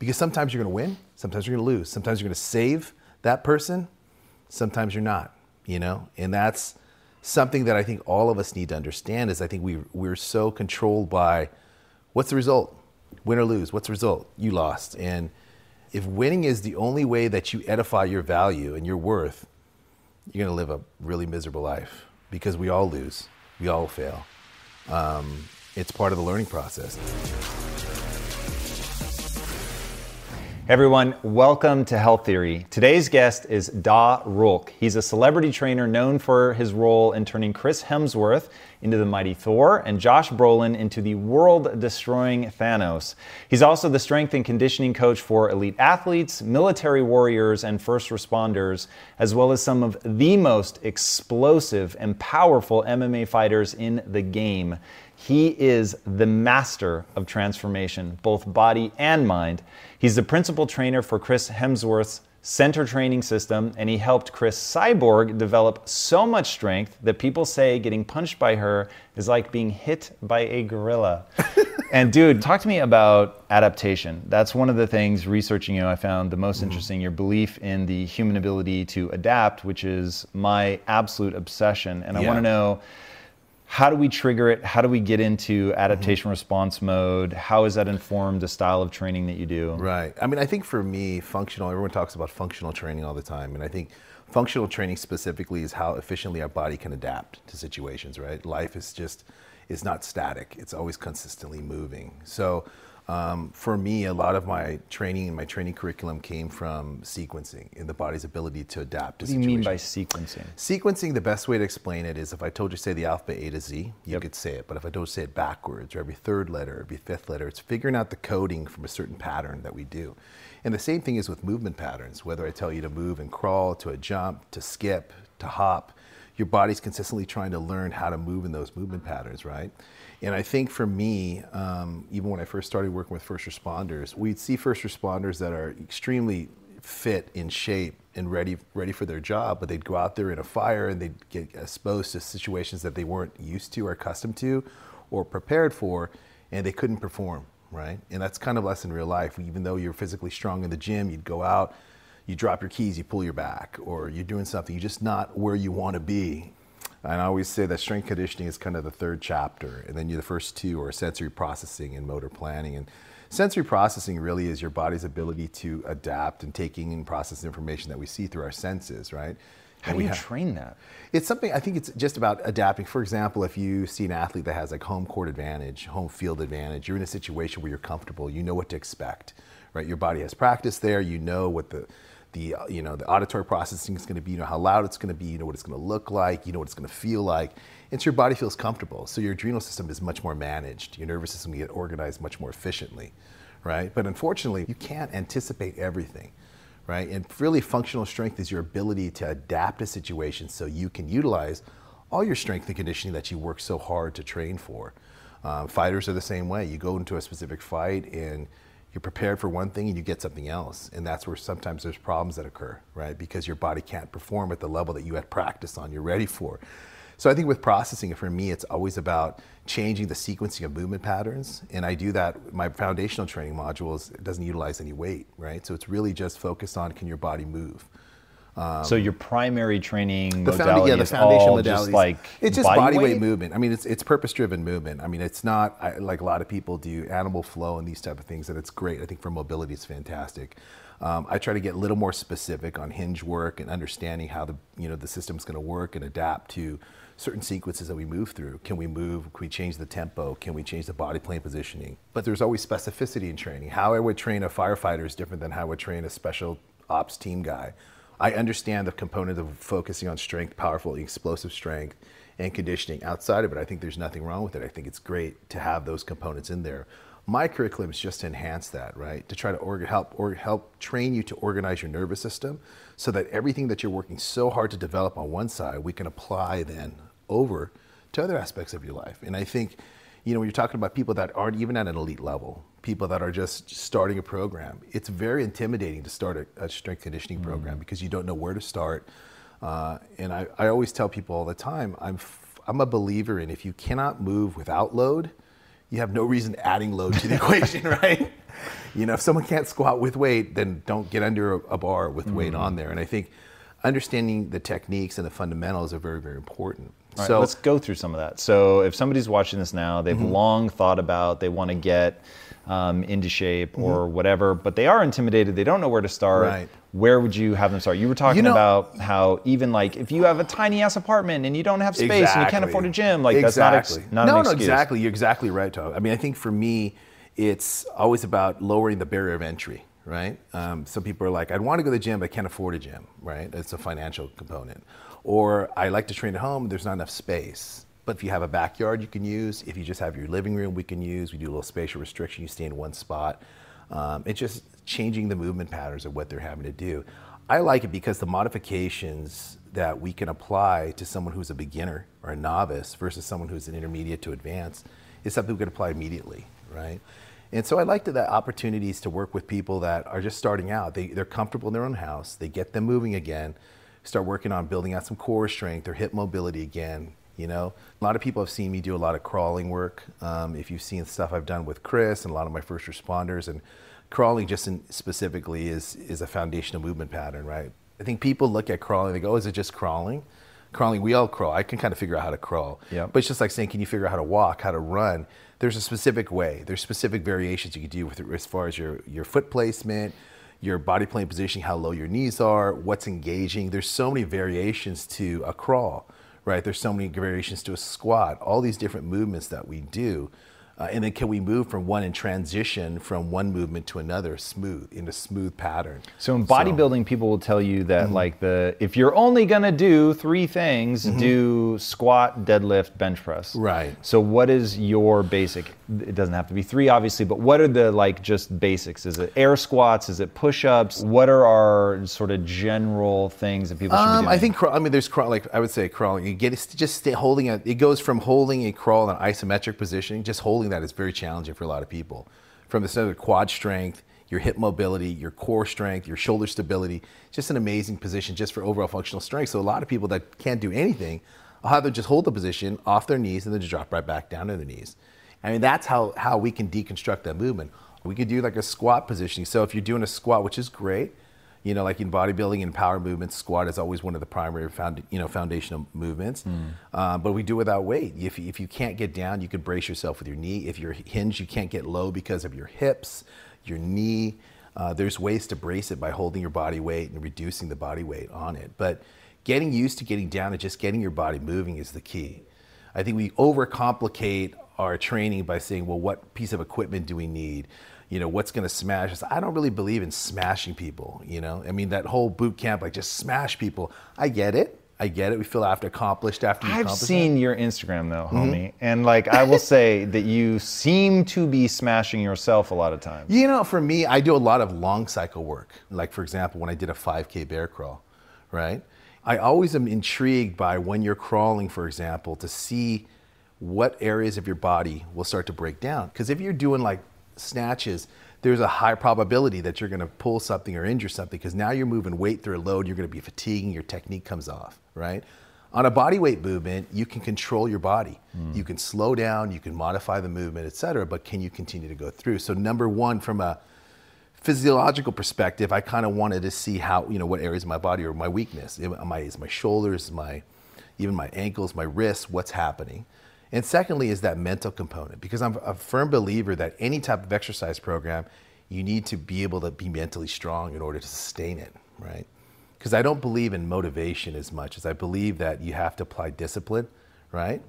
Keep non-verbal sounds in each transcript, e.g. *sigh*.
Because sometimes you're going to win, sometimes you're going to lose. Sometimes you're going to save that person, sometimes you're not, you know? And that's something that I think all of us need to understand is I think we we're so controlled by what's the result? Win or lose? What's the result? You lost. And if winning is the only way that you edify your value and your worth, you're going to live a really miserable life because we all lose. We all fail. Um, it's part of the learning process. Everyone, welcome to Health Theory. Today's guest is Da Rulk. He's a celebrity trainer known for his role in turning Chris Hemsworth into the mighty Thor and Josh Brolin into the world destroying Thanos. He's also the strength and conditioning coach for elite athletes, military warriors, and first responders, as well as some of the most explosive and powerful MMA fighters in the game. He is the master of transformation, both body and mind. He's the principal trainer for Chris Hemsworth's Centr training system, and he helped Cris Cyborg develop so much strength that people say getting punched by her is like being hit by a gorilla. *laughs* and dude, talk to me about adaptation. That's one of the things researching you I found the most mm-hmm. interesting, your belief in the human ability to adapt, which is my absolute obsession. And I want to know how do we trigger it? How do we get into adaptation mm-hmm. response mode? How is that informed the style of training that you do? Right. I mean, I think for me, functional, everyone talks about functional training all the time. And I think functional training specifically is how efficiently our body can adapt to situations, right? Life is just, it's not static. It's always consistently moving. So um, for me, a lot of my training and my training curriculum came from sequencing in the body's ability to adapt to What do you mean by sequencing? Sequencing, the best way to explain it is if I told you, say, the alphabet A to Z, you yep. could say it. But if I don't say it backwards, or every third letter, every fifth letter, it's figuring out the coding from a certain pattern that we do. And the same thing is with movement patterns, whether I tell you to move and crawl, to a jump, to skip, to hop, your body's consistently trying to learn how to move in those movement patterns, right? And I think for me, um, even when I first started working with first responders, we'd see first responders that are extremely fit in shape and ready ready for their job, but they'd go out there in a fire and they'd get exposed to situations that they weren't used to or accustomed to or prepared for, and they couldn't perform, right? And that's kind of less in real life. Even though you're physically strong in the gym, you'd go out, you drop your keys, you pull your back, or you're doing something, you're just not where you want to be and I always say that strength conditioning is kind of the third chapter, and then you the first two are sensory processing and motor planning. And sensory processing really is your body's ability to adapt and taking and process information that we see through our senses, right? How do you have, train that? It's something I think it's just about adapting. For example, if you see an athlete that has like home court advantage, home field advantage, you're in a situation where you're comfortable, you know what to expect, right? Your body has practice there, you know what the the uh, you know the auditory processing is going to be you know how loud it's going to be you know what it's going to look like you know what it's going to feel like. And so your body feels comfortable so your adrenal system is much more managed. Your nervous system can get organized much more efficiently right? But unfortunately you can't anticipate everything right? And really functional strength is your ability to adapt to situations so you can utilize all your strength and conditioning that you work so hard to train for. Um, fighters are the same way. You go into a specific fight and you're prepared for one thing and you get something else. And that's where sometimes there's problems that occur, right? Because your body can't perform at the level that you had practice on, you're ready for. So I think with processing, for me, it's always about changing the sequencing of movement patterns. And I do that, my foundational training modules doesn't utilize any weight, right? So it's really just focused on can your body move? Um, so your primary training the modality yeah, the is all modalities. just like it's just body, body weight? weight? movement. I mean, it's it's purpose driven movement. I mean, it's not I, like a lot of people do animal flow and these type of things, and it's great. I think for mobility, it's fantastic. Um, I try to get a little more specific on hinge work and understanding how the you know the system's going to work and adapt to certain sequences that we move through. Can we move? Can we change the tempo? Can we change the body plane positioning? But there's always specificity in training. How I would train a firefighter is different than how I would train a special ops team guy I understand the component of focusing on strength, powerful, explosive strength, and conditioning. Outside of it, I think there's nothing wrong with it. I think it's great to have those components in there. My curriculum is just to enhance that, right? To try to help or help train you to organize your nervous system so that everything that you're working so hard to develop on one side, we can apply then over to other aspects of your life. And I think, you know, when you're talking about people that aren't even at an elite level, people that are just starting a program, it's very intimidating to start a, a strength conditioning mm. program because you don't know where to start. Uh, and I, I always tell people all the time, I'm, f- I'm a believer in if you cannot move without load, you have no reason adding load to the equation, *laughs* right? You know, if someone can't squat with weight, then don't get under a, a bar with mm. weight on there. And I think understanding the techniques and the fundamentals are very, very important. Right, so let's go through some of that. So if somebody's watching this now, they've mm-hmm. long thought about they want to get um, into shape mm-hmm. or whatever, but they are intimidated. They don't know where to start. Right. Where would you have them start? You were talking you know, about how even like if you have a tiny ass apartment and you don't have space exactly. and you can't afford a gym, like exactly. that's not, ex- not no. No, exactly. You're exactly right, Tom. I mean, I think for me, it's always about lowering the barrier of entry right? Um, some people are like, I'd want to go to the gym, but I can't afford a gym, right? It's a financial component. Or I like to train at home, there's not enough space. But if you have a backyard you can use, if you just have your living room we can use, we do a little spatial restriction, you stay in one spot. Um, it's just changing the movement patterns of what they're having to do. I like it because the modifications that we can apply to someone who's a beginner or a novice versus someone who's an intermediate to advanced is something we can apply immediately, right? And so I like the opportunities to work with people that are just starting out. They, they're comfortable in their own house. They get them moving again, start working on building out some core strength, or hip mobility again. You know, a lot of people have seen me do a lot of crawling work. Um, if you've seen stuff I've done with Chris and a lot of my first responders, and crawling just in, specifically is is a foundational movement pattern, right? I think people look at crawling, they go, oh, "Is it just crawling?" Crawling, we all crawl. I can kind of figure out how to crawl. Yep. But it's just like saying, can you figure out how to walk, how to run? there's a specific way. There's specific variations you can do with as far as your your foot placement, your body plane positioning, how low your knees are, what's engaging. There's so many variations to a crawl, right? There's so many variations to a squat. All these different movements that we do uh, and then can we move from one and transition from one movement to another smooth in a smooth pattern? So in bodybuilding, so, people will tell you that mm-hmm. like the if you're only gonna do three things, mm-hmm. do squat, deadlift, bench press. Right. So what is your basic? It doesn't have to be three, obviously, but what are the like just basics? Is it air squats? Is it push-ups? What are our sort of general things that people should um, be doing? I think I mean there's crawl like I would say crawling. You get just stay holding it. It goes from holding a crawl in an isometric positioning, just holding that is very challenging for a lot of people. From the standard quad strength, your hip mobility, your core strength, your shoulder stability, just an amazing position just for overall functional strength. So a lot of people that can't do anything, will either just hold the position off their knees and then just drop right back down to their knees. I mean, that's how, how we can deconstruct that movement. We could do like a squat positioning. So if you're doing a squat, which is great, you know, like in bodybuilding and power movements, squat is always one of the primary found, you know, foundational movements. Mm. Uh, but we do without weight. If, if you can't get down, you could brace yourself with your knee. If you're hinged, you can't get low because of your hips, your knee. Uh, there's ways to brace it by holding your body weight and reducing the body weight on it. But getting used to getting down and just getting your body moving is the key. I think we overcomplicate our training by saying, well, what piece of equipment do we need? you know, what's going to smash us. I don't really believe in smashing people, you know. I mean, that whole boot camp, like just smash people. I get it. I get it. We feel after accomplished after you I've seen your Instagram though, homie, mm-hmm. and like I will say that you seem to be smashing yourself a lot of times. You know, for me, I do a lot of long cycle work. Like for example, when I did a 5K bear crawl, right? I always am intrigued by when you're crawling, for example, to see what areas of your body will start to break down. Because if you're doing like snatches, there's a high probability that you're going to pull something or injure something because now you're moving weight through a load, you're going to be fatiguing, your technique comes off, right? On a body weight movement, you can control your body. Mm. You can slow down, you can modify the movement, et cetera, but can you continue to go through? So, number one, from a physiological perspective, I kind of wanted to see how, you know, what areas of my body are my weakness. My, is my shoulders, my, even my ankles, my wrists, what's happening? And secondly, is that mental component, because I'm a firm believer that any type of exercise program, you need to be able to be mentally strong in order to sustain it, right? Because I don't believe in motivation as much as I believe that you have to apply discipline, right?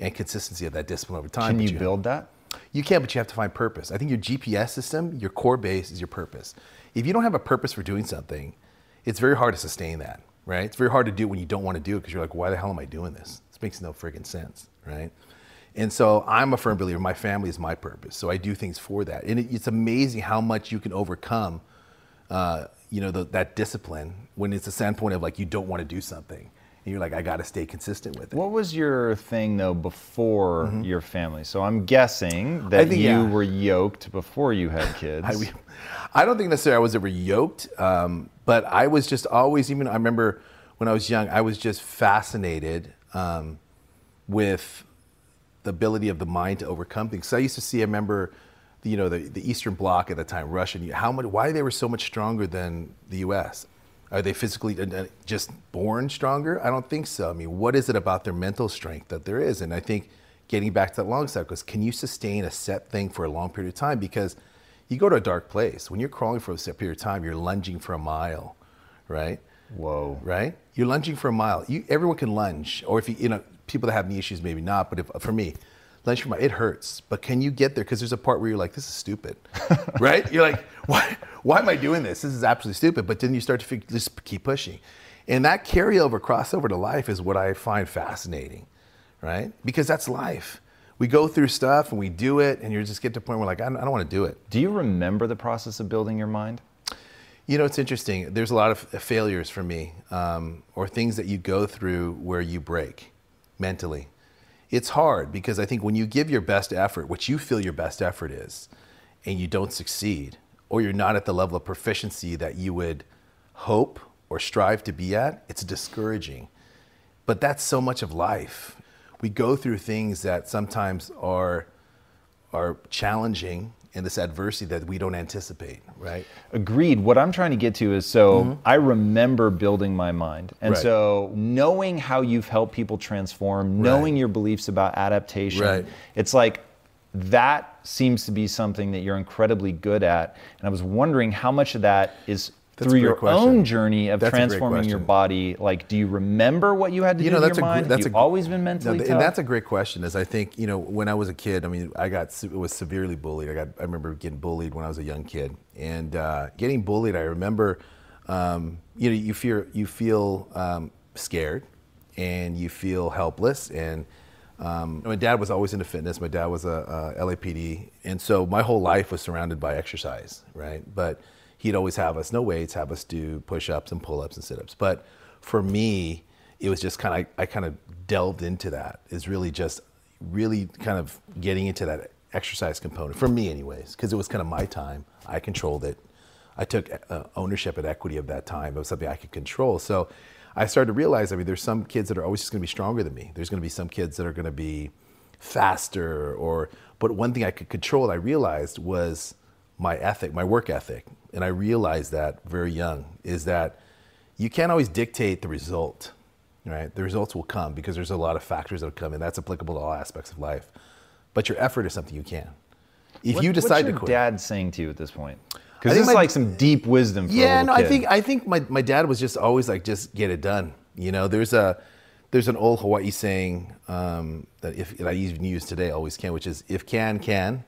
And consistency of that discipline over time. Can you, you build that? You can, but you have to find purpose. I think your GPS system, your core base is your purpose. If you don't have a purpose for doing something, it's very hard to sustain that, right? It's very hard to do it when you don't want to do it because you're like, why the hell am I doing this? This makes no friggin' sense, right? And so I'm a firm believer. My family is my purpose. So I do things for that. And it, it's amazing how much you can overcome, uh, you know, the, that discipline when it's a standpoint of like you don't want to do something. And you're like, I got to stay consistent with it. What was your thing though before mm-hmm. your family? So I'm guessing that think, you yeah. were yoked before you had kids. *laughs* I, I don't think necessarily I was ever yoked, um, but I was just always, even I remember when I was young, I was just fascinated um, with the ability of the mind to overcome things. So I used to see, I remember, you know, the, the Eastern Bloc at the time, Russia, how much, why they were so much stronger than the U.S. Are they physically uh, uh, just born stronger? I don't think so. I mean, what is it about their mental strength that there is? And I think getting back to that long cycle is can you sustain a set thing for a long period of time? Because you go to a dark place. When you're crawling for a set period of time, you're lunging for a mile, right? Whoa. Right? You're lunging for a mile. You, everyone can lunge, or if you, you know, people that have knee issues, maybe not. But if, for me, a mile, it hurts. But can you get there? Because there's a part where you're like, this is stupid, *laughs* right? You're like, why, why am I doing this? This is absolutely stupid. But then you start to figure, just keep pushing. And that carryover, crossover to life is what I find fascinating, right? Because that's life. We go through stuff and we do it, and you just get to a point where, like, I don't, I don't want to do it. Do you remember the process of building your mind? You know, it's interesting. There's a lot of failures for me, um, or things that you go through where you break mentally. It's hard because I think when you give your best effort, which you feel your best effort is, and you don't succeed, or you're not at the level of proficiency that you would hope or strive to be at, it's discouraging. But that's so much of life. We go through things that sometimes are, are challenging and this adversity that we don't anticipate, right? Agreed. What I'm trying to get to is so mm-hmm. I remember building my mind. And right. so knowing how you've helped people transform, knowing right. your beliefs about adaptation, right. it's like that seems to be something that you're incredibly good at. And I was wondering how much of that is that's through your question. own journey of that's transforming your body, like, do you remember what you had to you do know, that's your a, mind? That's Have you a, always been mentally no, tough? And that's a great question. Is I think you know when I was a kid, I mean, I got was severely bullied. I got I remember getting bullied when I was a young kid, and uh, getting bullied. I remember, um, you know, you feel you feel um, scared, and you feel helpless, and um, my dad was always into fitness. My dad was a, a LAPD, and so my whole life was surrounded by exercise, right? But he'd always have us no weights, have us do push-ups and pull-ups and sit-ups. But for me, it was just kind of I, kind of delved into that. Is really just really kind of getting into that exercise component for me, anyways, because it was kind of my time. I controlled it. I took uh, ownership and equity of that time. It was something I could control. So I started to realize. I mean, there's some kids that are always just going to be stronger than me. There's going to be some kids that are going to be faster or. But one thing I could control, I realized, was my ethic, my work ethic, and I realized that very young, is that you can't always dictate the result, right? The results will come because there's a lot of factors that will come in. That's applicable to all aspects of life. But your effort is something you can. If what, you decide to quit. What's your dad saying to you at this point? Because this is like some deep wisdom. yeah, no, kid. I think I think my, my dad was just always like, just get it done. You know, there's a there's an old Hawaii saying um, that if that I even use today, always can, which is if can can,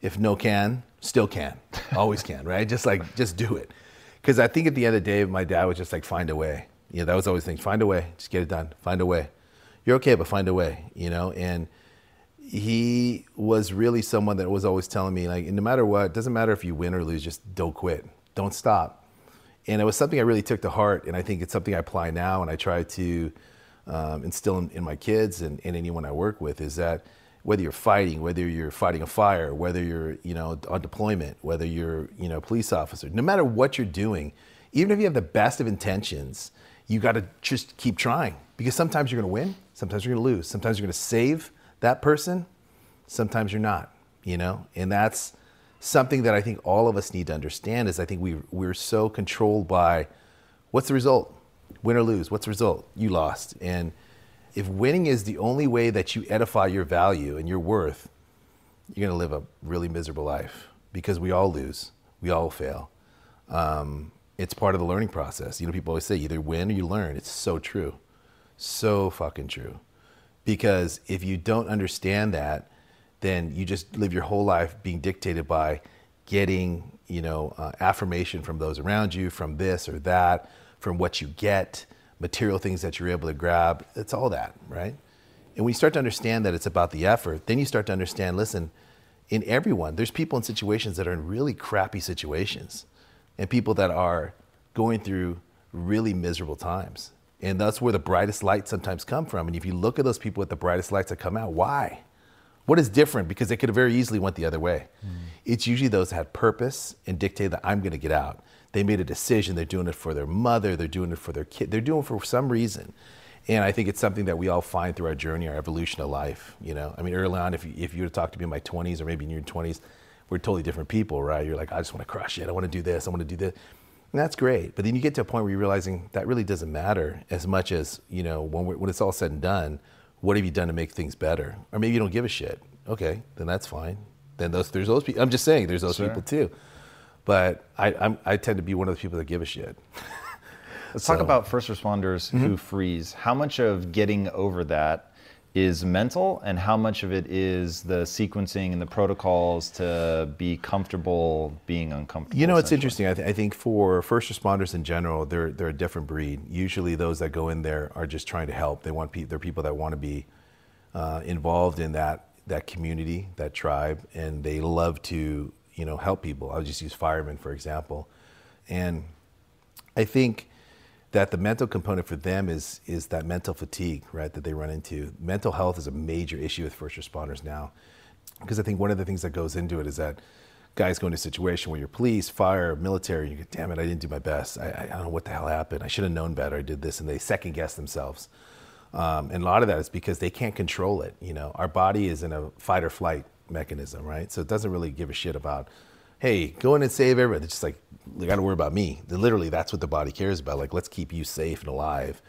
if no can, still can, always can, right? Just like, just do it. Because I think at the end of the day, my dad was just like, find a way. You know, that was always the thing, find a way, just get it done, find a way. You're okay, but find a way, you know? And he was really someone that was always telling me, like, no matter what, doesn't matter if you win or lose, just don't quit, don't stop. And it was something I really took to heart, and I think it's something I apply now, and I try to um, instill in, in, my kids and, and anyone I work with is that whether you're fighting, whether you're fighting a fire, whether you're you know on deployment, whether you're you know a police officer, no matter what you're doing, even if you have the best of intentions, you got to just keep trying. Because sometimes you're going to win, sometimes you're going to lose, sometimes you're going to save that person, sometimes you're not, you know, and that's something that I think all of us need to understand is I think we we're so controlled by what's the result, win or lose, what's the result, you lost, and if winning is the only way that you edify your value and your worth, you're going to live a really miserable life because we all lose, we all fail. Um, it's part of the learning process. You know, people always say either win or you learn. It's so true, so fucking true. Because if you don't understand that, then you just live your whole life being dictated by getting, you know, uh, affirmation from those around you, from this or that, from what you get material things that you're able to grab. It's all that, right? And when you start to understand that it's about the effort, then you start to understand, listen, in everyone, there's people in situations that are in really crappy situations and people that are going through really miserable times. And that's where the brightest lights sometimes come from. And if you look at those people with the brightest lights that come out, why? What is different? Because they could have very easily went the other way. Mm. It's usually those that had purpose and dictate that I'm going to get out. They made a decision. They're doing it for their mother. They're doing it for their kid. They're doing it for some reason. And I think it's something that we all find through our journey, our evolution of life. You know, I mean, early on, if you, if you were to talk to me in my 20s or maybe in your 20s, we're totally different people, right? You're like, I just want to crush it. I want to do this. I want to do this. And that's great. But then you get to a point where you're realizing that really doesn't matter as much as, you know, when, when it's all said and done, what have you done to make things better? Or maybe you don't give a shit. Okay, then that's fine. Then those, there's those people. I'm just saying, there's those sure. people too. But I, I'm, I tend to be one of the people that give a shit. Let's so. talk about first responders mm-hmm. who freeze. How much of getting over that is mental and how much of it is the sequencing and the protocols to be comfortable being uncomfortable you know it's interesting. I, th- I, think for first responders in general they're, they're a different breed. Usually those that go in there are just trying to help. They want pe- they're people that want to be uh, involved in that that community that tribe and they love to you know help people. I'll just use firemen for example. And i think that the mental component for them is is that mental fatigue, right, that they run into. Mental health is a major issue with first responders now, because I think one of the things that goes into it is that guys go into a situation where you're police, fire, military, and you go, damn it, I didn't do my best. I, I don't know what the hell happened. I should have known better. I did this, and they second guess themselves. Um, and a lot of that is because they can't control it. You know, our body is in a fight or flight mechanism, right? So it doesn't really give a shit about hey, go in and save everybody. It's just like, they got to worry about me. Literally, that's what the body cares about. Like, let's keep you safe and alive.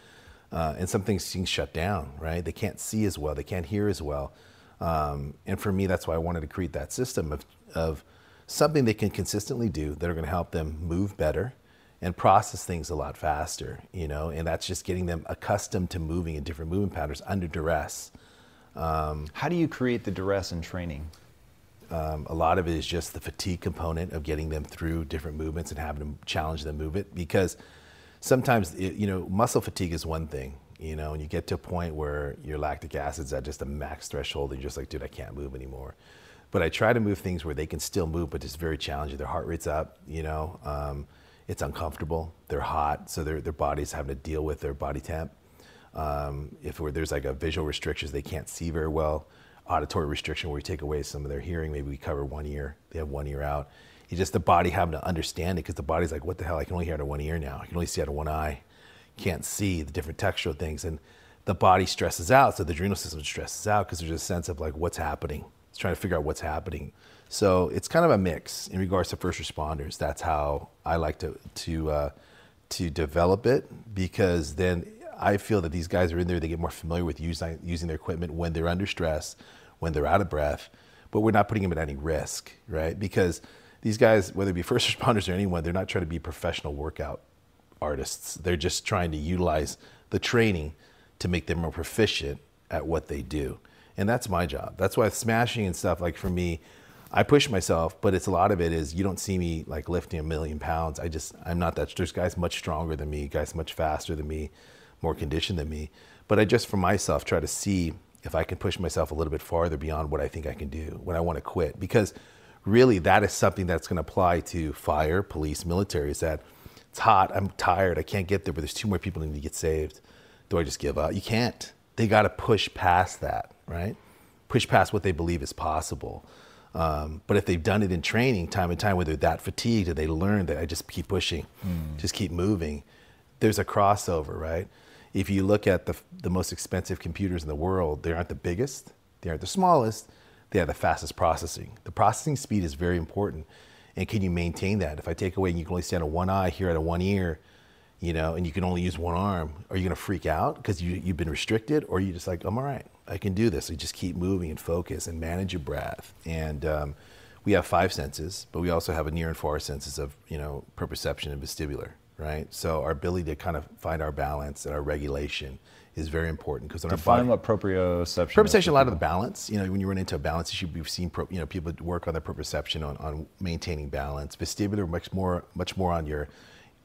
Uh, and some things shut down, right? They can't see as well, they can't hear as well. Um, and for me, that's why I wanted to create that system of, of something they can consistently do that are going to help them move better and process things a lot faster, you know, and that's just getting them accustomed to moving in different movement patterns under duress. Um, How do you create the duress in training? Um, a lot of it is just the fatigue component of getting them through different movements and having them challenge them move it because sometimes it, you know muscle fatigue is one thing you know and you get to a point where your lactic acid's at just a max threshold and you're just like dude i can't move anymore. But i try to move things where they can still move but it's very challenging. Their heart rate's up you know um, it's uncomfortable they're hot so their, their body's having to deal with their body temp. Um, if there's like a visual restrictions they can't see very well auditory restriction where we take away some of their hearing. Maybe we cover one ear, they have one ear out. It's just the body having to understand it because the body's like, what the hell? I can only hear out of one ear now. I can only see out of one eye. Can't see the different textural things. And the body stresses out. So the adrenal system stresses out because there's a sense of like, what's happening? It's trying to figure out what's happening. So it's kind of a mix in regards to first responders. That's how I like to, to, uh, to develop it because then I feel that these guys are in there, they get more familiar with using, using their equipment when they're under stress, when they're out of breath, but we're not putting them at any risk, right? Because these guys, whether it be *laughs* first responders or anyone, they're not trying to be professional workout artists. They're just trying to utilize the training to make them more proficient at what they do. And that's my job. That's why smashing and stuff, like for me, I push myself, but it's a lot of it is you don't see me like lifting a million pounds. I just, I'm not that, there's guys much stronger than me, guys much faster than me more conditioned than me. But I just for myself try to see if I can push myself a little bit farther beyond what I think I can do when I want to quit. Because really, that is something that's going to apply to fire, police, military. Is that it's hot, I'm tired, I can't get there, but there's two more people that need to get saved. Do I just give up? You can't. They got to push past that, right? Push past what they believe is possible. Um, but if they've done it in training time and time, where they're that fatigued and they learn that I just keep pushing, mm. just keep moving, there's a crossover, right? If you look at the, the most expensive computers in the world, they aren't the biggest, they aren't the smallest, they have the fastest processing. The processing speed is very important. And can you maintain that? If I take away and you can only stand on one eye, hear out of one ear, you know, and you can only use one arm, are you to freak out because you, you've been restricted? Or are you just like, I'm all right, I can do this. You just keep moving and focus and manage your breath. And um, we have five senses, but we also have a near and far senses of, you know, proprioception and vestibular right? So our ability to kind of find our balance and our regulation is very important because Define our body, what proprioception. Proprioception, a lot of the balance. You know, when you run into a balance issue, we've seen pro, you know people work on their proprioception on, on maintaining balance. Vestibular, much more much more on your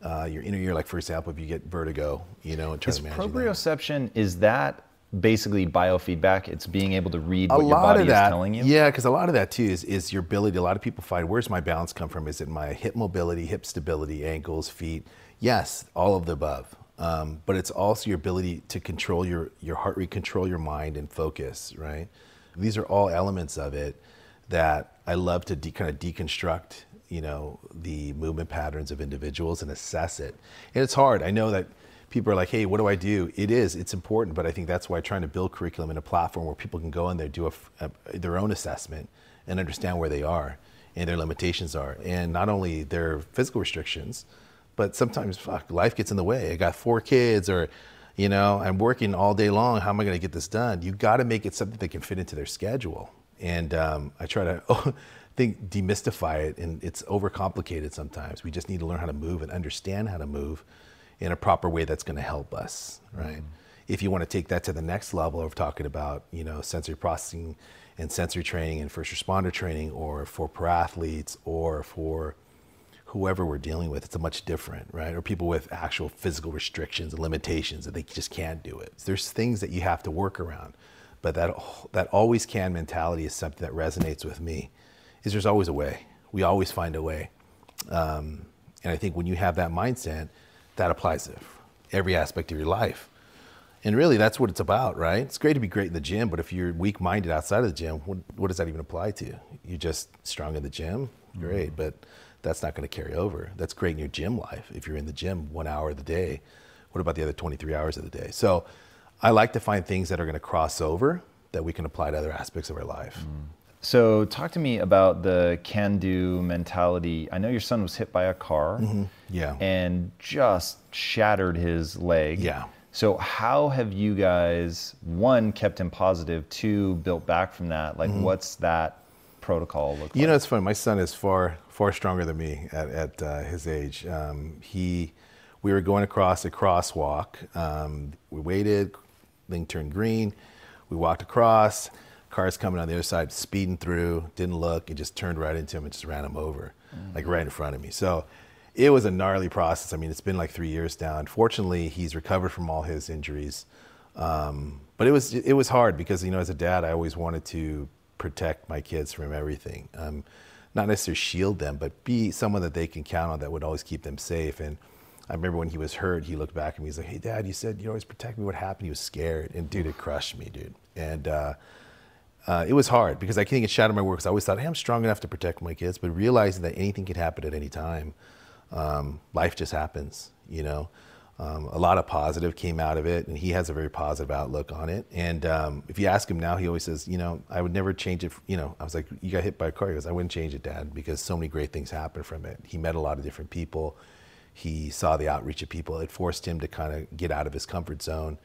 uh, your inner ear. Like for example, if you get vertigo, you know, is to manage proprioception that. is that basically biofeedback. It's being able to read a what your lot body of that, is telling you. Yeah, because a lot of that too is, is your ability. A lot of people find where's my balance come from? Is it my hip mobility, hip stability, ankles, feet? Yes, all of the above. Um, but it's also your ability to control your your heart rate, control your mind, and focus. Right. These are all elements of it that I love to de- kind of deconstruct. You know the movement patterns of individuals and assess it. And it's hard. I know that people are like, hey, what do I do? It is, it's important, but I think that's why trying to build curriculum in a platform where people can go in there, do a, a, their own assessment and understand where they are and their limitations are. And not only their physical restrictions, but sometimes fuck, life gets in the way. I got four kids or, you know, I'm working all day long. How am I going to get this done? You got to make it something that can fit into their schedule. And um, I try to oh, *laughs* think demystify it, and it's overcomplicated sometimes. We just need to learn how to move and understand how to move in a proper way that's going to help us, right? Mm-hmm. If you want to take that to the next level of talking about, you know, sensory processing and sensory training and first responder training, or for pro athletes, or for whoever we're dealing with, it's a much different, right? Or people with actual physical restrictions and limitations that they just can't do it. There's things that you have to work around, but that that always can mentality is something that resonates with me. Is there's always a way. We always find a way, um, and I think when you have that mindset that applies to every aspect of your life. And really, that's what it's about, right? It's great to be great in the gym, but if you're weak minded outside of the gym, what, what, does that even apply to? You're just strong in the gym? Great, but that's not going to carry over. That's great in your gym life if you're in the gym one hour of the day. What about the other 23 hours of the day? So I like to find things that are going to cross over that we can apply to other aspects of our life. Mm. So, talk to me about the can do mentality. I know your son was hit by a car. Mm-hmm. Yeah. And just shattered his leg. Yeah. So, how have you guys, one, kept him positive, two, built back from that? Like, mm-hmm. what's that protocol look like? You know, it's funny. My son is far, far stronger than me at, at uh, his age. Um, he, we were going across a crosswalk. Um, we waited, thing turned green. We walked across Cars coming on the other side, speeding through, didn't look, it just turned right into him and just ran him over, mm-hmm. like right in front of me. So it was a gnarly process. I mean, it's been like three years now. Fortunately, he's recovered from all his injuries. Um, but it was it was hard because you know, as a dad, I always wanted to protect my kids from everything. Um, not necessarily shield them, but be someone that they can count on that would always keep them safe. And I remember when he was hurt, he looked back at me. He's like, "Hey, Dad, you said you always protect me. What happened?" He was scared, and dude, it crushed me, dude. And uh, uh, it was hard because I think it shattered my work. Because I always thought, hey, I'm strong enough to protect my kids, but realizing that anything can happen at any time, um, life just happens, you know. Um, a lot of positive came out of it, and he has a very positive outlook on it. And um, if you ask him now, he always says, you know, I would never change it. You know, I was like, you got hit by a car. He goes, I wouldn't change it, Dad, because so many great things happened from it. He met a lot of different people. He saw the outreach of people. It forced him to kind of get out of his comfort zone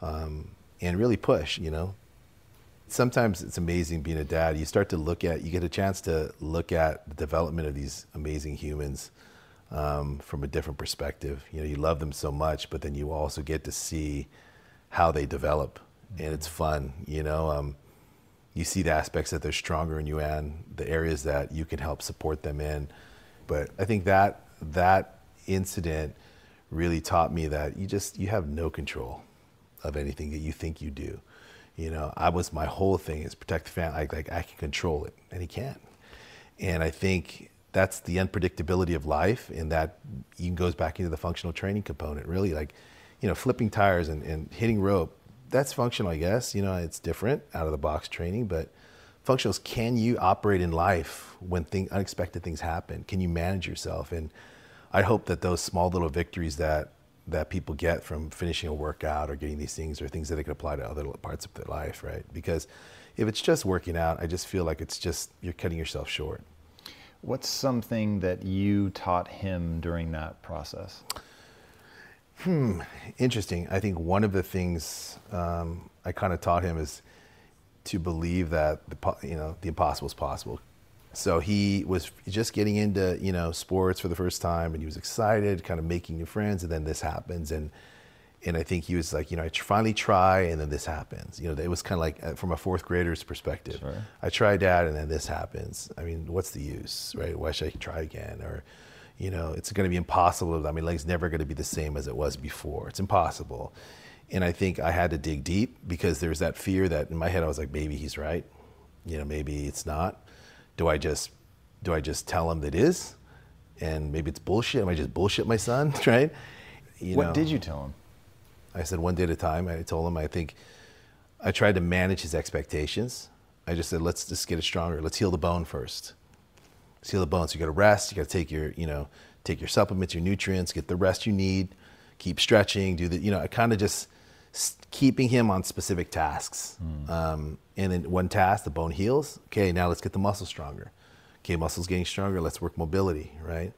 um, and really push. You know, sometimes it's amazing being a dad. You start to look at, you get a chance to look at the development of these amazing humans um, from a different perspective. You know, you love them so much, but then you also get to see how they develop, mm-hmm. and it's fun. You know, um, you see the aspects that they're stronger in you and the areas that you can help support them in. But I think that that incident really taught me that you just you have no control of anything that you think you do. You know, I was my whole thing is protect the family. Like, like I can control it, and he can't. And I think that's the unpredictability of life, and that even goes back into the functional training component. Really, like, you know, flipping tires and, and hitting rope. That's functional, I guess. You know, it's different out of the box training, but functionals. Can you operate in life when thing, unexpected things happen? Can you manage yourself? And I hope that those small little victories that that people get from finishing a workout or getting these things are things that they can apply to other parts of their life, right? Because if it's just working out, I just feel like it's just you're cutting yourself short. What's something that you taught him during that process? Hmm, interesting. I think one of the things um, I kind of taught him is to believe that the you know the impossible is possible. So he was just getting into you know sports for the first time, and he was excited, kind of making new friends. And then this happens, and and I think he was like, you know, I finally try, and then this happens. You know, it was kind of like uh, from a fourth grader's perspective. Sure. I tried that, and then this happens. I mean, what's the use, right? Why should I try again? Or, you know, it's going to be impossible. I mean, leg's never going to be the same as it was before. It's impossible. And I think I had to dig deep because there's that fear that in my head I was like, maybe he's right. You know, maybe it's not. Do I just do I just tell him that it is? And maybe it's bullshit. Am I just bullshit my son? *laughs* right? You what know, did you tell him? I said one day at a time. I told him I think I tried to manage his expectations. I just said, let's just get it stronger. Let's heal the bone first. Let's heal the bone. So you got to rest. You got to take your, you know, take your supplements, your nutrients, get the rest you need. Keep stretching. Do the, you know, I kind of just keeping him on specific tasks. Mm. Um, and then one task, the bone heals. Okay, now let's get the muscle stronger. Okay, muscles getting stronger. Let's work mobility, right?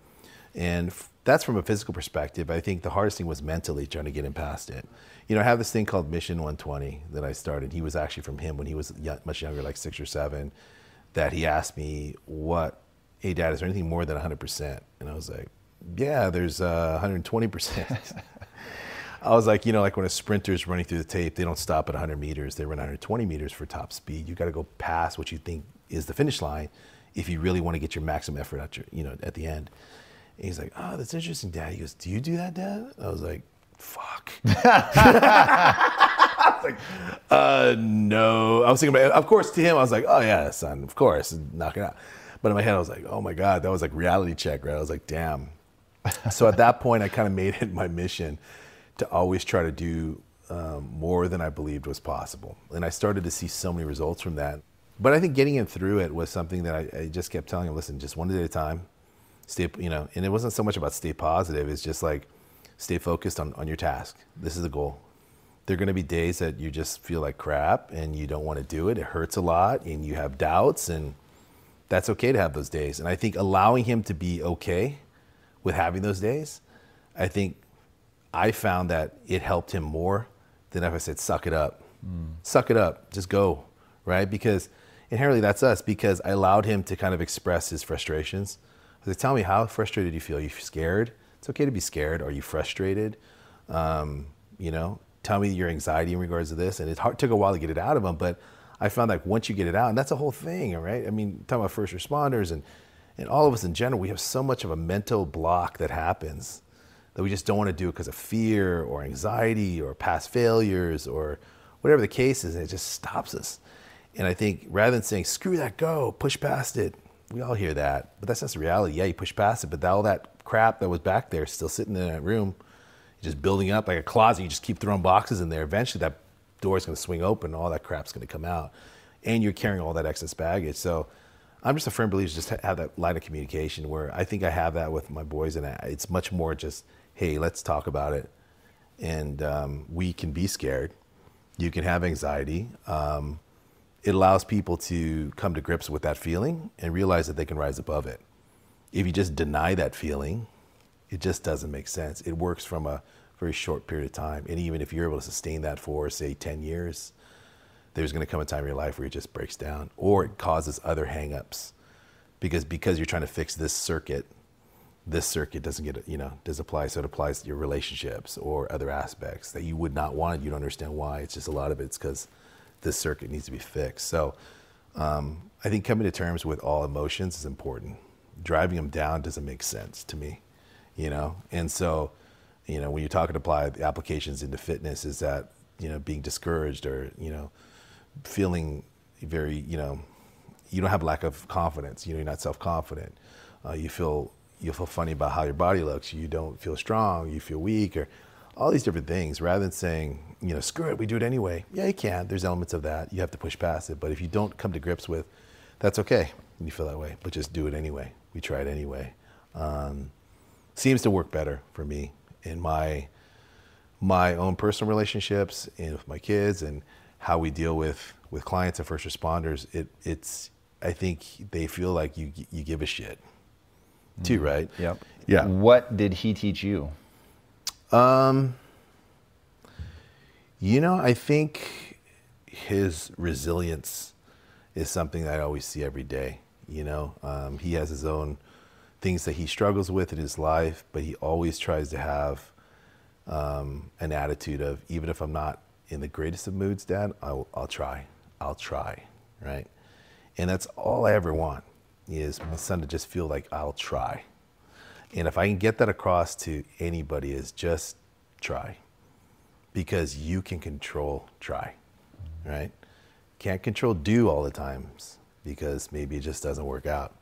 And f- that's from a physical perspective. I think the hardest thing was mentally trying to get him past it. You know, I have this thing called Mission 120 that I started. He was actually from him when he was much younger, like six or seven, that he asked me, What, hey, dad, is there anything more than 100%? And I was like, Yeah, there's uh, 120%. *laughs* I was like, you know, like when a sprinter's running through the tape, they don't stop at 100 meters. They run 120 meters for top speed. You got to go past what you think is the finish line if you really want to get your maximum effort at your, you know, at the end. And he's like, oh, that's interesting, Dad. He goes, do you do that, Dad? I was like, fuck. *laughs* I was like, uh, no. I was thinking about, of course, to him, I was like, oh yeah, son, of course, knock it out. But in my head, I was like, oh my god, that was like reality check, right? I was like, damn. so at that point, I kind of made it my mission to always try to do um, more than I believed was possible. And I started to see so many results from that. But I think getting him through it was something that I, I just kept telling him, listen, just one day at a time, stay, you know, and it wasn't so much about stay positive. It's just like, stay focused on, on your task. This is the goal. There are going to be days that you just feel like crap and you don't want to do it. It hurts a lot and you have doubts and that's okay to have those days. And I think allowing him to be okay with having those days, I think I found that it helped him more than if I said, suck it up. Mm. Suck it up. Just go. Right? Because inherently that's us because I allowed him to kind of express his frustrations. Tell me, how frustrated you feel? Are you scared? It's okay to be scared. Are you frustrated? Um, you know, tell me your anxiety in regards to this. And it took a while to get it out of him, but I found like once you get it out, and that's a whole thing, right? I mean, talking about first responders and, and all of us in general, we have so much of a mental block that happens that we just don't want to do it because of fear or anxiety or past failures or whatever the case is, and it just stops us. And I think rather than saying, screw that, go, push past it, we all hear that, but that's the reality. Yeah, you push past it, but all that crap that was back there still sitting in that room, just building up like a closet. You just keep throwing boxes in there. Eventually, that door is going to swing open, all that crap's going to come out, and you're carrying all that excess baggage. So, I'm just a firm believer just have that line of communication where I think I have that with my boys, and it's much more just hey, let's talk about it. And um, we can be scared. You can have anxiety. Um, it allows people to come to grips with that feeling and realize that they can rise above it. If you just deny that feeling, it just doesn't make sense. It works from a very short period of time. And even if you're able to sustain that for, say, 10 years, there's going to come a time in your life where it just breaks down or it causes other hangups because because you're trying to fix this circuit this circuit doesn't get you know does apply so it applies to your relationships or other aspects that you would not want you don't understand why it's just a lot of it's because this circuit needs to be fixed so um, i think coming to terms with all emotions is important driving them down doesn't make sense to me you know and so you know when you're talking apply the applications into fitness is that you know being discouraged or you know feeling very you know you don't have lack of confidence you know you're not self-confident uh, you feel you feel funny about how your body looks. You don't feel strong. You feel weak, or all these different things. Rather than saying, you know, screw it, we do it anyway. Yeah, you can. There's elements of that. You have to push past it. But if you don't come to grips with, that's okay. You feel that way, but just do it anyway. We try it anyway. Um, seems to work better for me in my my own personal relationships and with my kids and how we deal with with clients and first responders. It it's I think they feel like you you give a shit too, mm-hmm. right? Yep. Yeah. What did he teach you? Um, you know, I think his resilience is something that I always see every day. You know, um, he has his own things that he struggles with in his life, but he always tries to have um, an attitude of even if I'm not in the greatest of moods, Dad, I'll, I'll try. I'll try, right? And that's all I ever want is my son to just feel like I'll try. And if I can get that across to anybody is just try. Because you can control try, right? Can't control do all the times because maybe it just doesn't work out.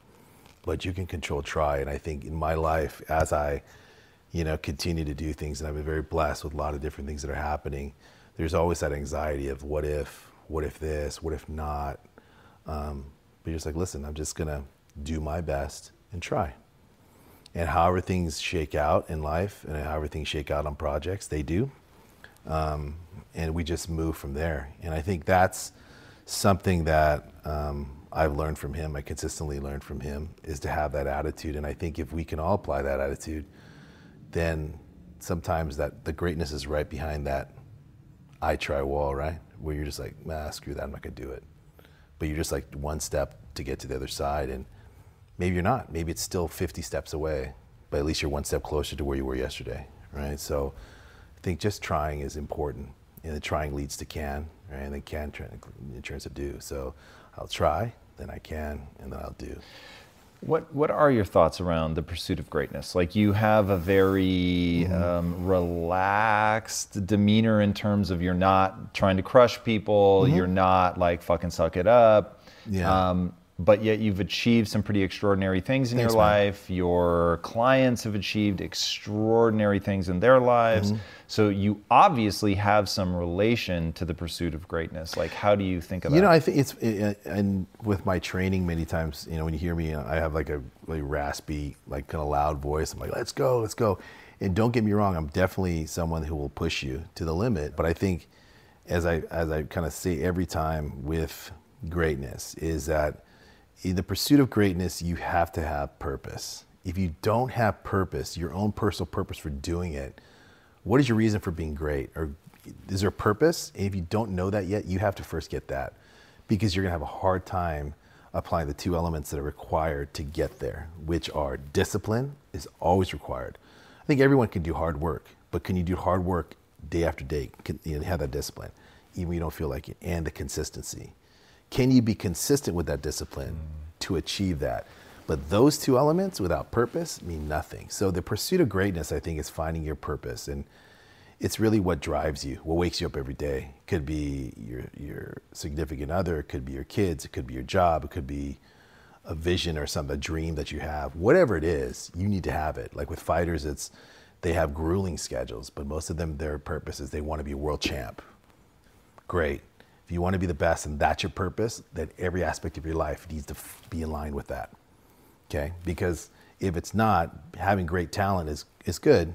But you can control try. And I think in my life, as I, you know, continue to do things, and I've been very blessed with a lot of different things that are happening, there's always that anxiety of what if, what if this, what if not. Um, but you're just like, listen, I'm just gonna do my best and try. And however things shake out in life and however things shake out on projects, they do. Um, and we just move from there. And I think that's something that um, I've learned from him, I consistently learned from him, is to have that attitude. And I think if we can all apply that attitude, then sometimes that the greatness is right behind that I try wall, right? Where you're just like, nah, screw that, I'm not gonna do it. But you're just like one step to get to the other side. And maybe you're not. Maybe it's still 50 steps away, but at least you're one step closer to where you were yesterday, right? So think just trying is important. And the trying leads to can, right? And then can turns to do. So I'll try, then I can, and then I'll do. What What are your thoughts around the pursuit of greatness? Like you have a very mm-hmm. um, relaxed demeanor in terms of you're not trying to crush people. Mm-hmm. You're not like fucking suck it up. Yeah. Um, but yet you've achieved some pretty extraordinary things in Thanks, your life. Man. Your clients have achieved extraordinary things in their lives. Mm-hmm. So you obviously have some relation to the pursuit of greatness. Like, how do you think about? It? You know, I think it's it, and with my training, many times, you know, when you hear me, I have like a really raspy, like kind of loud voice. I'm like, let's go, let's go. And don't get me wrong, I'm definitely someone who will push you to the limit. But I think, as I as I kind of say every time with greatness, is that in the pursuit of greatness, you have to have purpose. If you don't have purpose, your own personal purpose for doing it, what is your reason for being great? Or is there a purpose? And if you don't know that yet, you have to first get that because you're gonna have a hard time applying the two elements that are required to get there, which are discipline is always required. I think everyone can do hard work, but can you do hard work day after day? Can you have that discipline, even when you don't feel like it, and the consistency. Can you be consistent with that discipline to achieve that? But those two elements without purpose mean nothing. So the pursuit of greatness, I think, is finding your purpose. And it's really what drives you, what wakes you up every day. It could be your, your significant other, it could be your kids, it could be your job, it could be a vision or some a dream that you have. Whatever it is, you need to have it. Like with fighters, it's they have grueling schedules, but most of them, their purpose is they want to be world champ. Great you want to be the best and that's your purpose, then every aspect of your life needs to be in line with that. Okay? Because if it's not, having great talent is, is good,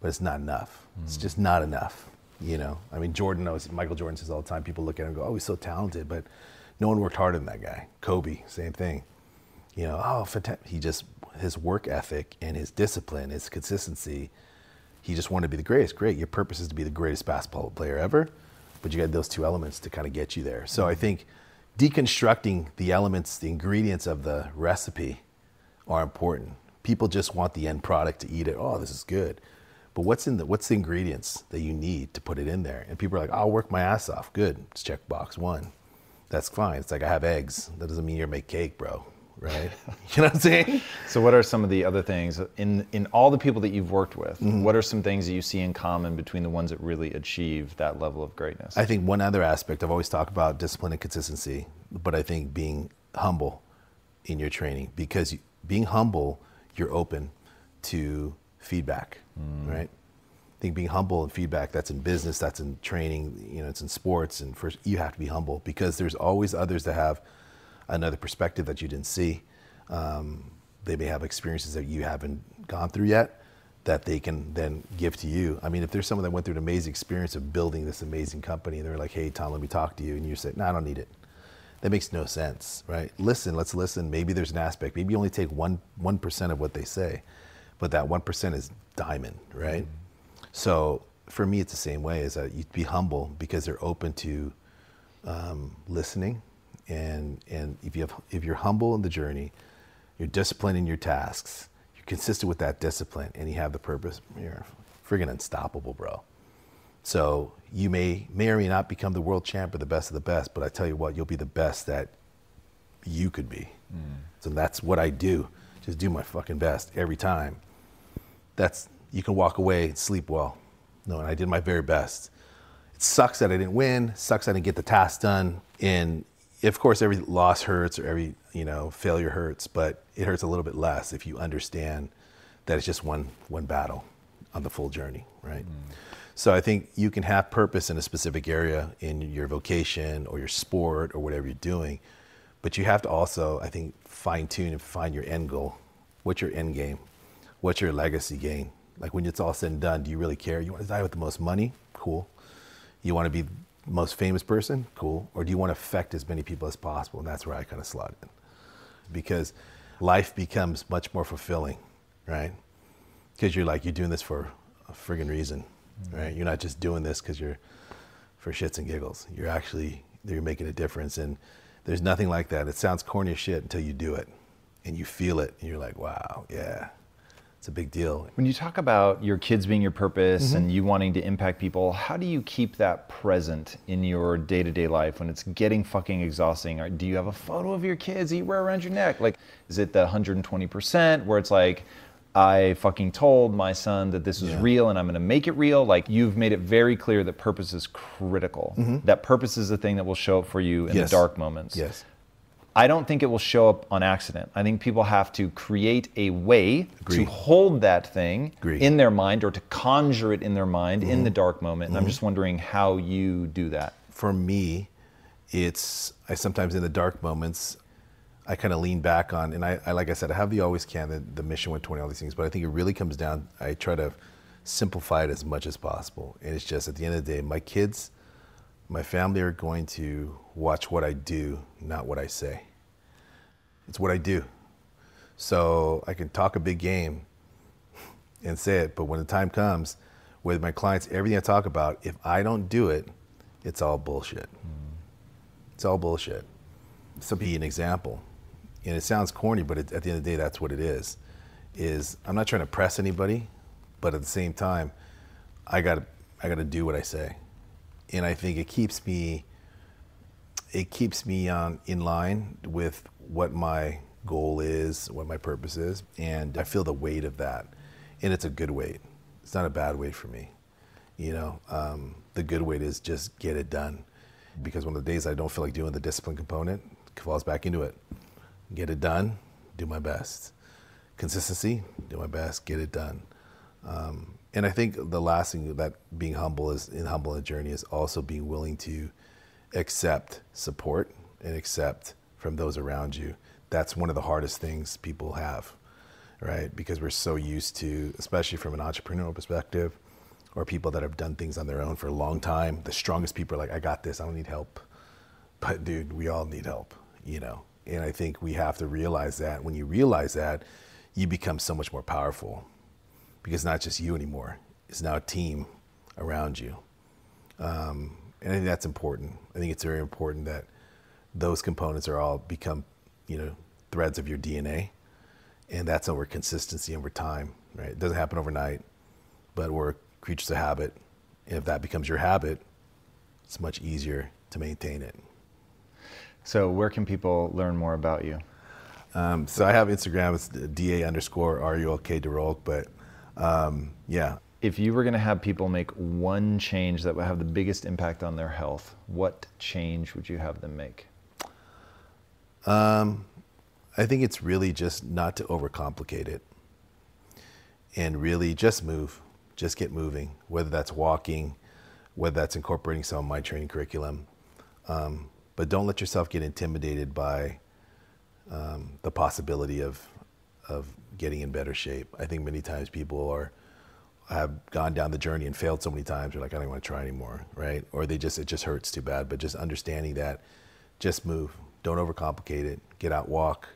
but it's not enough. Mm. It's just not enough. You know, I mean, Jordan knows, Michael Jordan says all the time, people look at him and go, oh, he's so talented, but no one worked harder than that guy. Kobe, same thing. You know, oh, fantastic. He just, his work ethic and his discipline, his consistency, he just wanted to be the greatest. Great. Your purpose is to be the greatest basketball player ever but you got those two elements to kind of get you there. So I think deconstructing the elements, the ingredients of the recipe are important. People just want the end product to eat it. Oh, this is good. But what's in the what's the ingredients that you need to put it in there? And people are like, I'll work my ass off. Good. It's check box one. That's fine. It's like I have eggs. That doesn't mean you make cake, bro right? *laughs* you know what I'm saying? So, what are some of the other things in in all the people that you've worked with? Mm-hmm. What are some things that you see in common between the ones that really achieve that level of greatness? I think one other aspect I've always talked about discipline and consistency, but I think being humble in your training because being humble, you're open to feedback, mm. right? I think being humble and feedback, that's in business, that's in training, you know, it's in sports. And first, you have to be humble because there's always others that have another perspective that you didn't see. Um, they may have experiences that you haven't gone through yet that they can then give to you. I mean, if there's someone that went through an amazing experience of building this amazing company and they're like, hey, Tom, let me talk to you. And you say, no, I don't need it. That makes no sense, right? Listen, let's listen. Maybe there's an aspect. Maybe you only take one, 1% of what they say, but that 1% is diamond, right? Mm-hmm. So for me, it's the same way is that you be humble because they're open to um, listening and and if you have if you're humble in the journey, you're disciplined in your tasks, you're consistent with that discipline, and you have the purpose, you're friggin' unstoppable, bro. So you may may or may not become the world champ or the best of the best, but I tell you what, you'll be the best that you could be. Mm. So that's what I do. Just do my fucking best every time. That's you can walk away and sleep well. No, and I did my very best. it sucks that I didn't win, sucks I didn't get the task done. And of course, every loss hurts or every you know failure hurts, but it hurts a little bit less if you understand that it's just one one battle on the full journey, right? Mm. So I think you can have purpose in a specific area in your vocation or your sport or whatever you're doing, but you have to also, I think, fine tune and find your end goal. What's your end game? What's your legacy gain? Like when it's all said and done, do you really care? You want to die with the most money? Cool. You want to be most famous person? Cool. Or do you want to affect as many people as possible? And that's where I kind of slot in. Because life becomes much more fulfilling, right? Because you're like, you're doing this for a friggin' reason, mm-hmm. right? You're not just doing this because you're for shits and giggles. You're actually, you're making a difference. And there's nothing like that. It sounds corny as shit until you do it and you feel it and you're like, wow, yeah, it's a big deal. When you talk about your kids being your purpose mm-hmm. and you wanting to impact people, how do you keep that present in your day to day life when it's getting fucking exhausting? Or do you have a photo of your kids that you wear around your neck? Like, is it the 120% where it's like, I fucking told my son that this is yeah. real and I'm going to make it real. Like you've made it very clear that purpose is critical. Mm-hmm. That purpose is the thing that will show up for you in yes. the dark moments. Yes. I don't think it will show up on accident. I think people have to create a way to hold that thing in their mind or to conjure it in their mind mm-hmm. in the dark moment. And mm-hmm. I'm just wondering how you do that. For me, it's I sometimes in the dark moments I kind of lean back on, and I, I, like I said, I have the always can, the, the mission 120, all these things, but I think it really comes down. I try to simplify it as much as possible, and it's just at the end of the day, my kids, my family are going to watch what I do, not what I say. It's what I do. So I can talk a big game *laughs* and say it, but when the time comes, with my clients, everything I talk about, if I don't do it, it's all bullshit. Mm. It's all bullshit. So be an example and it sounds corny, but it, at the end of the day, that's what it is. Is I'm not trying to press anybody, but at the same time, I got I got to do what I say, and I think it keeps me it keeps me on in line with what my goal is, what my purpose is, and I feel the weight of that, and it's a good weight. It's not a bad weight for me. You know, um, the good weight is just get it done, because one of the days I don't feel like doing the discipline component falls back into it get it done, do my best. Consistency, do my best, get it done. Um, and I think the last thing that being humble is in humble in journey is also being willing to accept support and accept from those around you. That's one of the hardest things people have, right? Because we're so used to, especially from an entrepreneurial perspective, or people that have done things on their own for a long time. The strongest people are like, I got this, I don't need help. But dude, we all need help, you know. And I think we have to realize that. When you realize that, you become so much more powerful because it's not just you anymore, it's now a team around you. Um, and I think that's important. I think it's very important that those components are all become, you know, threads of your DNA. And that's over consistency over time, right? It doesn't happen overnight, but we're creatures of habit. And if that becomes your habit, it's much easier to maintain it. So where can people learn more about you? Um, so I have Instagram. It's da underscore rulk Da Rulk. But um, yeah. If you were going to have people make one change that would have the biggest impact on their health, what change would you have them make? Um, I think it's really just not to overcomplicate it, and really just move, just get moving. Whether that's walking, whether that's incorporating some of my training curriculum. Um, but don't let yourself get intimidated by um, the possibility of of getting in better shape. I think many times people are have gone down the journey and failed so many times. They're like, I don't want to try anymore, right? Or they just it just hurts too bad. But just understanding that, just move. Don't overcomplicate it. Get out, walk.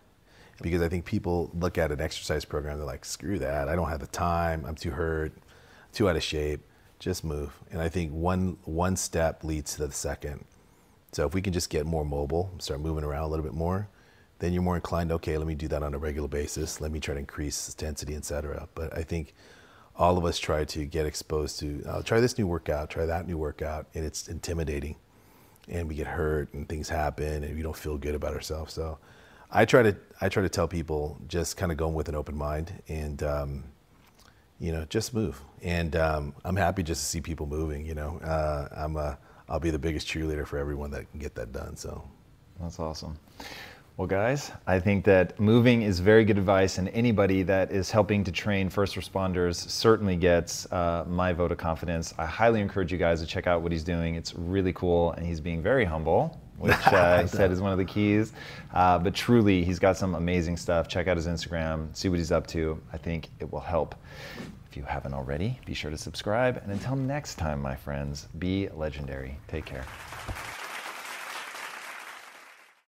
Because I think people look at an exercise program, they're like, screw that. I don't have the time. I'm too hurt, too out of shape. Just move. And I think one one step leads to the second. So if we can just get more mobile, start moving around a little bit more, then you're more inclined, okay, let me do that on a regular basis. Let me try to increase intensity, et cetera. But I think all of us try to get exposed to, uh, try this new workout, try that new workout, and it's intimidating. And we get hurt and things happen and we don't feel good about ourselves. So I try to, I try to tell people just kind of going with an open mind and, um, you know, just move. And um, I'm happy just to see people moving. You know, uh, I'm a, I'll be the biggest cheerleader for everyone that can get that done. So that's awesome. Well, guys, I think that moving is very good advice, and anybody that is helping to train first responders certainly gets uh, my vote of confidence. I highly encourage you guys to check out what he's doing. It's really cool, and he's being very humble, which uh, *laughs* he said is one of the keys. Uh, but truly, he's got some amazing stuff. Check out his Instagram, see what he's up to. I think it will help. If you haven't already, be sure to subscribe. And until next time, my friends, be legendary. Take care.